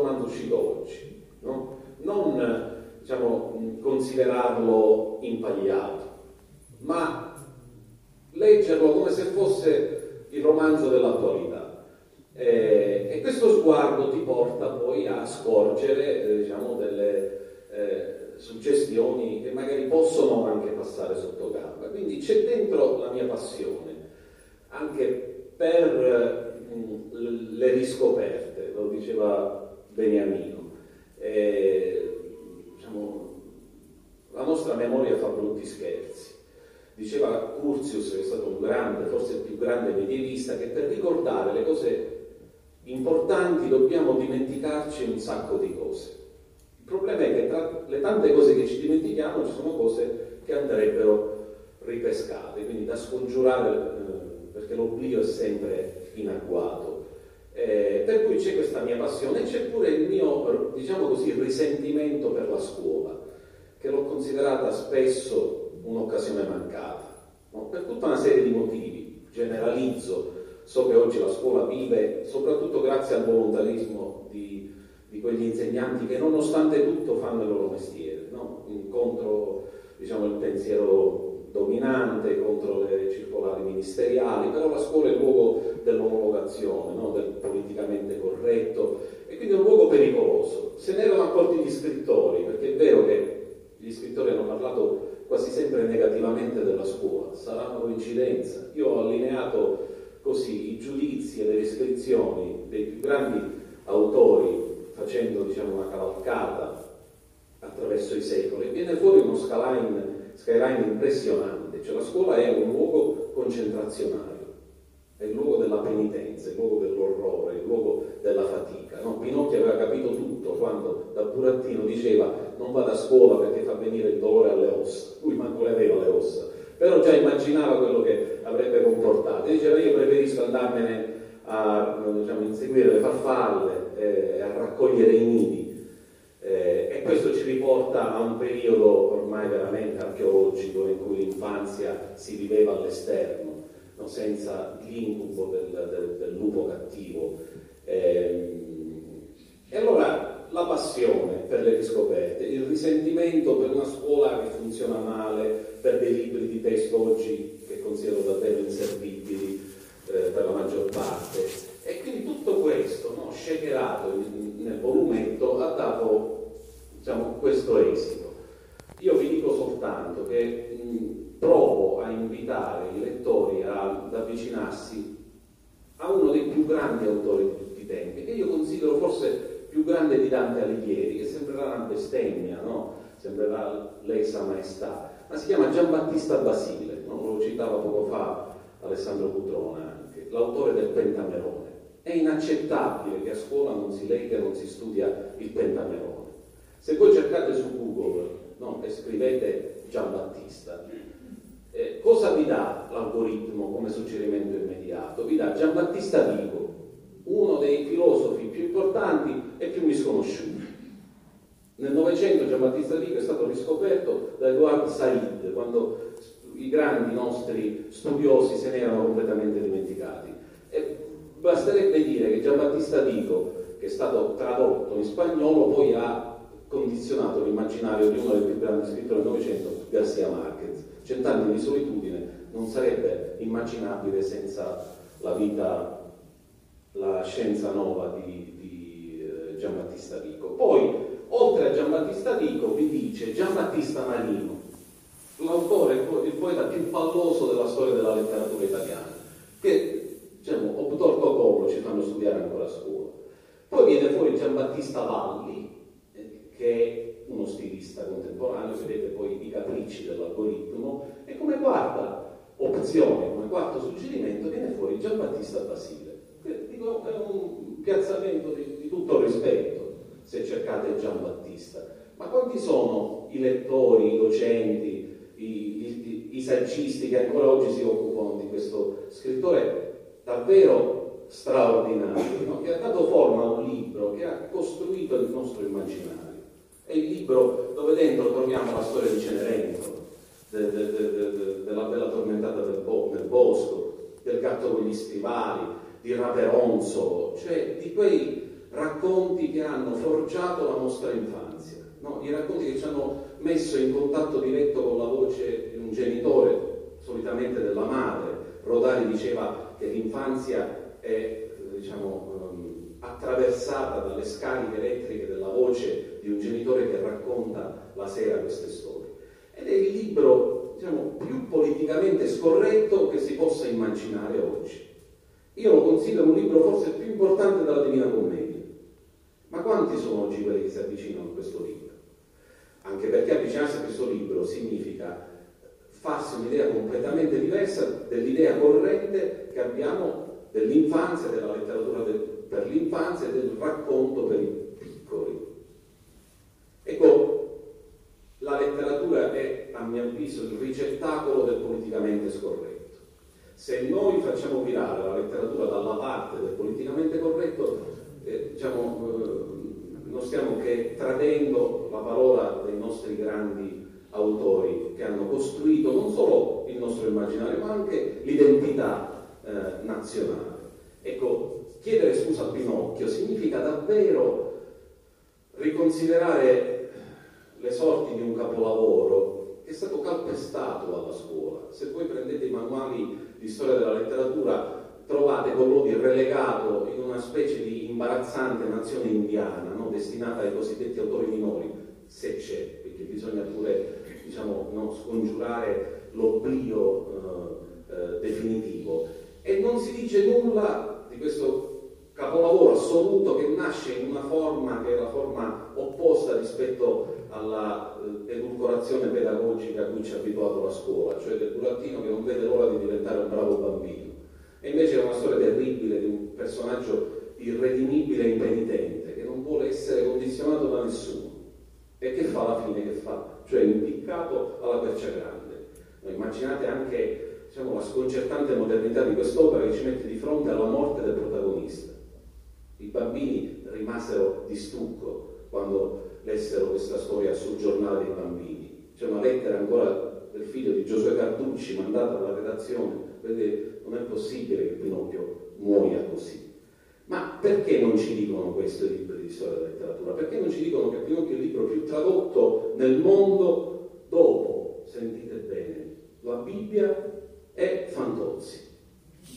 romanzo uscito oggi, no? non diciamo, considerarlo impagliato, ma leggerlo come se fosse il romanzo dell'attualità. Eh, e questo sguardo ti porta poi a scorgere eh, diciamo, delle eh, suggestioni che magari possono anche passare sotto gamba. Quindi c'è dentro la mia passione, anche per mh, mm, le riscoperte, lo diceva Beniamino. Eh, diciamo, la nostra memoria fa brutti scherzi. Diceva Curtius, che è stato un grande, forse il più grande medievista, che per ricordare le cose importanti dobbiamo dimenticarci un sacco di cose. Il problema è che tra le tante cose che ci dimentichiamo ci sono cose che andrebbero ripescate, quindi da scongiurare eh, perché l'oblio è sempre in agguato. Eh, per cui c'è questa mia passione e c'è pure il mio, diciamo così, risentimento per la scuola, che l'ho considerata spesso un'occasione mancata, no? per tutta una serie di motivi, generalizzo, so che oggi la scuola vive soprattutto grazie al volontarismo di, di quegli insegnanti che nonostante tutto fanno il loro mestiere, no? contro diciamo, il pensiero dominante contro le circolari ministeriali, però la scuola è il luogo dell'omologazione, no? del politicamente corretto e quindi un luogo pericoloso. Se ne erano accorti gli scrittori, perché è vero che gli scrittori hanno parlato quasi sempre negativamente della scuola, sarà una coincidenza. Io ho allineato così i giudizi e le descrizioni dei più grandi autori facendo diciamo, una cavalcata attraverso i secoli viene fuori uno skyline skyline impressionante, cioè la scuola è un luogo concentrazionario, è il luogo della penitenza, il luogo dell'orrore, il luogo della fatica. No? Pinocchio aveva capito tutto quando da burattino diceva non vada a scuola perché fa venire il dolore alle ossa, lui manco le aveva le ossa, però già immaginava quello che avrebbe comportato e diceva io preferisco andarmene a diciamo, inseguire le farfalle eh, a raccogliere i nidi eh, e questo ci riporta a un periodo ormai veramente archeologico in cui l'infanzia si viveva all'esterno, no? Senza l'incubo del, del, del, lupo cattivo. Eh, e allora la passione per le riscoperte, il risentimento per una scuola che funziona male, per dei libri di testo oggi che considero davvero inservibili eh, per la maggior parte. E quindi tutto questo, no, shakerato nel volumetto, ha dato diciamo, questo esito. Io vi dico soltanto che mh, provo a invitare i lettori a, ad avvicinarsi a uno dei più grandi autori di tutti i tempi, che io considero forse più grande di Dante Alighieri, che sembrerà una bestemmia, sembrerà lesa maestà, ma si chiama Giambattista Basile, no? lo citava poco fa Alessandro Cutrone anche, l'autore del Pentamerone. È inaccettabile che a scuola non si legga e non si studia il Pentamerone. Se voi cercate su Google no, e scrivete Giambattista, eh, cosa vi dà l'algoritmo come suggerimento immediato? Vi dà Giambattista Vigo, uno dei filosofi più importanti e più misconosciuti. Nel Novecento Giambattista Vigo è stato riscoperto da Edouard Said, quando i grandi nostri studiosi se ne erano completamente dimenticati. E basterebbe dire che Giambattista Vigo, che è stato tradotto in spagnolo, poi ha condizionato l'immaginario di uno dei più grandi scrittori del Novecento, Garcia Marquez. Cent'anni di solitudine non sarebbe immaginabile senza la vita, la scienza nuova di, di eh, Giambattista Vico. Poi, Vico, vi dice Giambattista Marino, l'autore, il poeta più palloso della storia della letteratura italiana, che diciamo, obtorto colo ci fanno studiare ancora a scuola. Poi viene fuori Giambattista Valli, che è uno stilista contemporaneo, vedete poi i capricci dell'algoritmo, e come quarta opzione, come quarto suggerimento viene fuori Giambattista Basile, che dico, è un piazzamento di, di tutto rispetto se cercate Giambattista. Ma quanti sono i lettori, i docenti, i, i, i saggisti che ancora oggi si occupano di questo scrittore davvero straordinario, no? che ha dato forma a un libro, che ha costruito il nostro immaginario. È il libro dove dentro troviamo la storia di Cenerentola, de, de, de, della bella tormentata del bo, nel bosco, del gatto con gli stivali, di Raperonzolo, cioè di quei racconti che hanno forgiato la nostra infanzia, no? i racconti che ci hanno messo in contatto diretto con la voce di un genitore, solitamente della madre. Rodari diceva che l'infanzia è diciamo, um, attraversata dalle scariche elettriche della voce di un genitore che racconta la sera queste storie. Ed è il libro diciamo, più politicamente scorretto che si possa immaginare oggi. Io lo considero un libro forse più importante della Divina Commedia. Ma quanti sono oggi quelli che si avvicinano a questo libro? Anche perché avvicinarsi a questo libro significa farsi un'idea completamente diversa dell'idea corrente che abbiamo dell'infanzia, della letteratura del, per l'infanzia e del racconto per i piccoli. Ecco, la letteratura è, a mio avviso, il ricettacolo del politicamente scorretto. Se noi facciamo virare la letteratura dalla parte del politicamente corretto, eh, diciamo, eh, non stiamo che tradendo la parola dei nostri grandi autori che hanno costruito non solo il nostro immaginario, ma anche l'identità eh, nazionale. Ecco, chiedere scusa a Pinocchio significa davvero riconsiderare le sorti di un capolavoro che è stato calpestato dalla scuola. Se voi prendete i manuali di storia della letteratura trovate Collodi relegato in una specie di imbarazzante nazione indiana, no? destinata ai cosiddetti autori minori, se c'è, perché bisogna pure diciamo, no, scongiurare l'oblio eh, eh, definitivo e non si dice nulla di questo capolavoro assoluto che nasce in una forma che è la forma opposta rispetto all'edulcorazione pedagogica a cui ci ha abituato la scuola, cioè del burattino che non vede l'ora di diventare un bravo bambino. E invece è una storia terribile di un personaggio irredimibile e impenitente che non vuole essere condizionato da nessuno. E che fa alla fine? Che fa? Cioè impiccato alla quercia grande. Immaginate anche diciamo, la sconcertante modernità di quest'opera che ci mette di fronte alla morte del protagonista. I bambini rimasero di stucco quando lessero questa storia sul giornale dei bambini. C'è una lettera ancora del figlio di Giosuè Carducci mandata alla redazione. Vedete, non è possibile che Pinocchio muoia così. Ma perché non ci dicono questo i libri di storia della letteratura? Perché non ci dicono che Pinocchio è il libro più tradotto nel mondo dopo, sentite bene, la Bibbia è Fantozzi.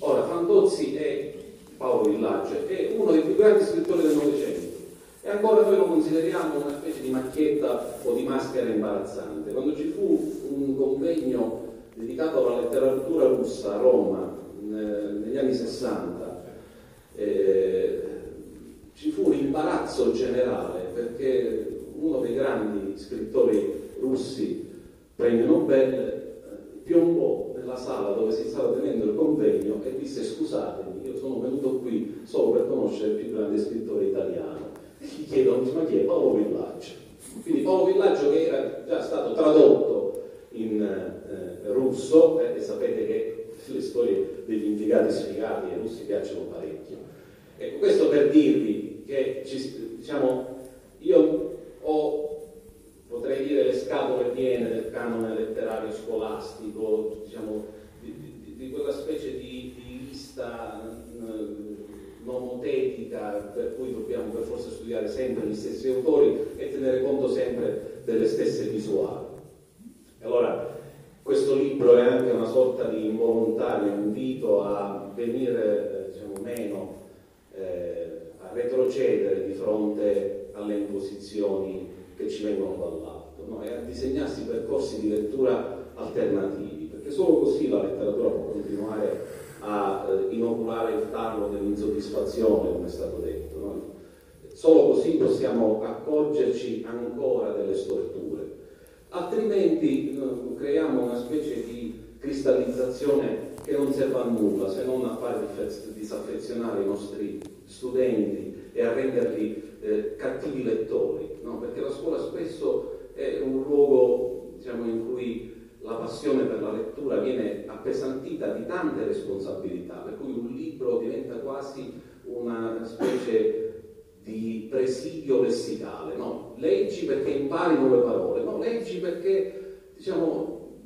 Ora, Fantozzi è Paolo Villaggio, è uno dei più grandi scrittori del Novecento e ancora noi lo consideriamo una specie di macchietta o di maschera imbarazzante. Quando ci fu un convegno dedicato alla letteratura russa a Roma negli anni 60, eh, ci fu un imbarazzo generale perché uno dei grandi scrittori russi, premio Nobel, piombò nella sala dove si stava tenendo il convegno e disse scusatemi, io sono venuto qui solo per conoscere il più grande scrittore italiano. E gli chiedono, ma chi è? Paolo Villaggio. Quindi Paolo Villaggio che era già stato tradotto in russo, eh, e sapete che le storie degli impiegati sfigati ai russi piacciono parecchio. Ecco, questo per dirvi che ci, diciamo, io ho potrei dire le scatole piene del canone letterario scolastico, diciamo, di, di, di quella specie di, di lista eh, nomotetica per cui dobbiamo per forza studiare sempre gli stessi autori e tenere conto sempre delle stesse visuali. Allora, questo libro è anche una sorta di involontario invito a venire eh, diciamo, meno, eh, a retrocedere di fronte alle imposizioni che ci vengono dall'alto no? e a disegnarsi percorsi di lettura alternativi, perché solo così la letteratura può continuare a eh, inoculare il tarlo dell'insoddisfazione, come è stato detto. No? Solo così possiamo accorgerci ancora delle storture. Altrimenti eh, creiamo una specie di cristallizzazione che non serve a nulla se non a fare disaffezionare i nostri studenti e a renderli eh, cattivi lettori, no? perché la scuola spesso è un luogo diciamo, in cui la passione per la lettura viene appesantita di tante responsabilità, per cui un libro diventa quasi una specie di presidio lessicale, no? leggi perché impari nuove parole, no? leggi perché diciamo,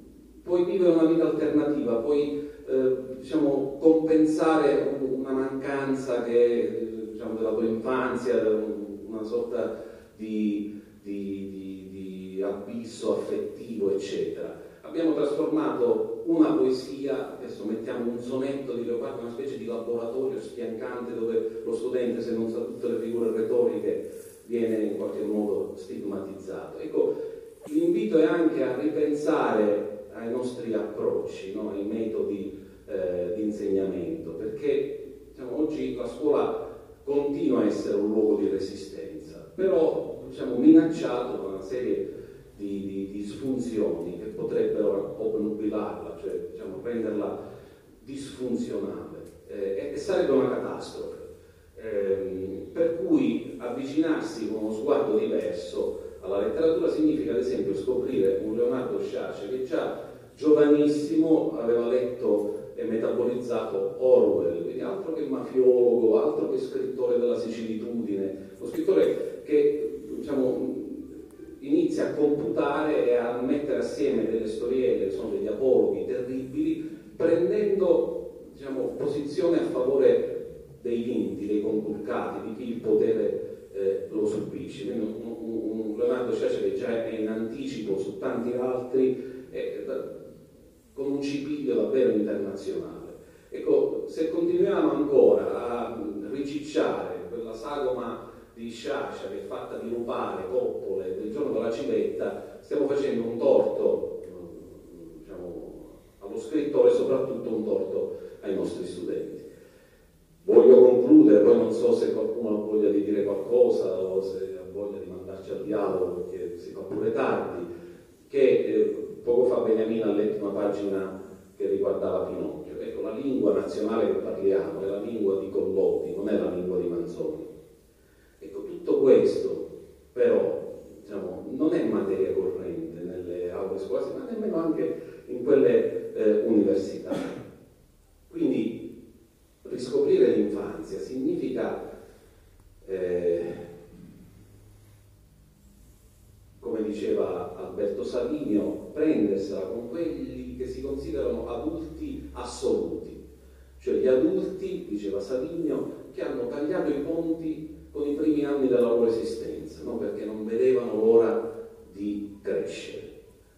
puoi vivere una vita alternativa, puoi diciamo, compensare una mancanza che diciamo, della tua infanzia, una sorta di, di, di, di abisso affettivo, eccetera. Abbiamo trasformato una poesia, adesso mettiamo un sonetto di Leopardo, una specie di laboratorio spiancante dove lo studente, se non sa tutte le figure retoriche, viene in qualche modo stigmatizzato. Ecco, l'invito è anche a ripensare ai nostri approcci, no? ai metodi eh, di insegnamento, perché diciamo, oggi la scuola continua a essere un luogo di resistenza, però diciamo, minacciato da una serie di, di, di disfunzioni che potrebbero obnubilarla, cioè diciamo, renderla disfunzionale eh, e sarebbe una catastrofe. Eh, per cui avvicinarsi con uno sguardo diverso alla letteratura significa ad esempio scoprire un Leonardo Sciascia che già giovanissimo aveva letto e metabolizzato Orwell, quindi altro che mafiologo, altro che scrittore della sicilitudine, uno scrittore che diciamo, inizia a computare e a mettere assieme delle storielle che sono degli apologhi terribili, prendendo diciamo, posizione a favore dei vinti, dei conculcati, di chi il potere eh, lo subisce. Quindi un, un, un Leonardo che già è in anticipo su tanti altri, eh, con un cipiglio davvero internazionale. Ecco, se continuiamo ancora a ricicciare quella sagoma di Sciascia che è fatta di rubare, coppole, del giorno della civetta, stiamo facendo un torto diciamo, allo scrittore e soprattutto un torto ai nostri studenti. Voglio concludere, poi non so se qualcuno ha voglia di dire qualcosa o se ha voglia di mandarci al dialogo perché si fa pure tardi, che eh, poco fa Beniamino ha letto una pagina che riguardava Pinocchio. Ecco, la lingua nazionale che parliamo è la lingua di Collotti, non è la lingua di Manzoni. Ecco, tutto questo però diciamo, non è materia corrente nelle aule scolastiche, ma nemmeno anche in quelle eh, università. Quindi riscoprire l'infanzia significa, eh, come diceva Alberto Savinio, prendersela con quelli che si considerano adulti assoluti, cioè gli adulti, diceva Savinio, che hanno tagliato i ponti con i primi anni della loro esistenza, no? perché non vedevano l'ora di crescere.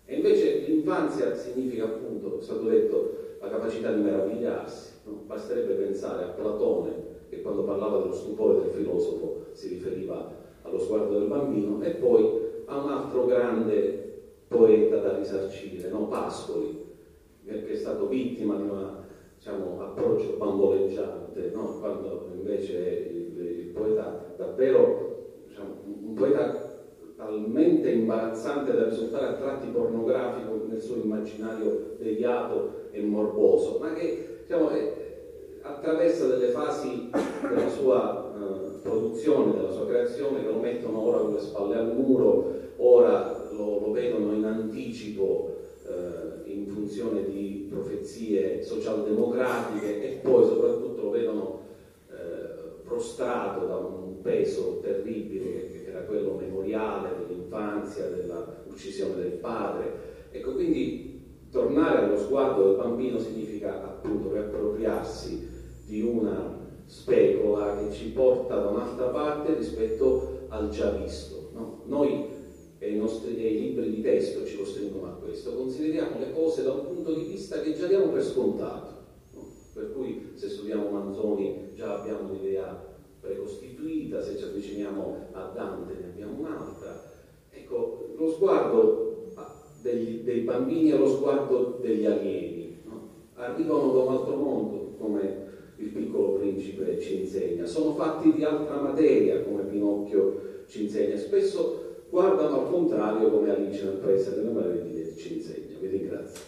E invece l'infanzia significa appunto, è stato detto, la capacità di meravigliarsi, No? Basterebbe pensare a Platone che quando parlava dello stupore del filosofo si riferiva allo sguardo del bambino e poi a un altro grande poeta da risarcire, no? Pascoli, che è stato vittima di un diciamo, approccio bamboleggiante, no? quando invece il, il poeta davvero, diciamo, un poeta talmente imbarazzante da risultare a tratti pornografico nel suo immaginario deviato e morboso, ma che diciamo, è, attraversa delle fasi della sua eh, produzione, della sua creazione che lo mettono ora con le spalle al muro, ora lo, lo vedono in anticipo eh, in funzione di profezie socialdemocratiche e poi soprattutto lo vedono eh, prostrato da un peso terribile che, era quello memoriale dell'infanzia, dell'uccisione del padre. Ecco, quindi tornare allo sguardo del bambino significa appunto riappropriarsi di una specola che ci porta da un'altra parte rispetto al già visto. No? Noi e i, nostri, e i libri di testo ci costringono a questo, consideriamo le cose da un punto di vista che già diamo per scontato. No? Per cui se studiamo Manzoni già abbiamo un'idea precostituita, se ci avviciniamo a Dante ne abbiamo un'altra. Ecco, lo sguardo degli, dei bambini allo sguardo degli alieni. No? Arrivano da un altro mondo, come il piccolo principe ci insegna, sono fatti di altra materia, come Pinocchio ci insegna, spesso guardano al contrario come Alice nel Paese delle Meraviglie ci insegna. Vi ringrazio.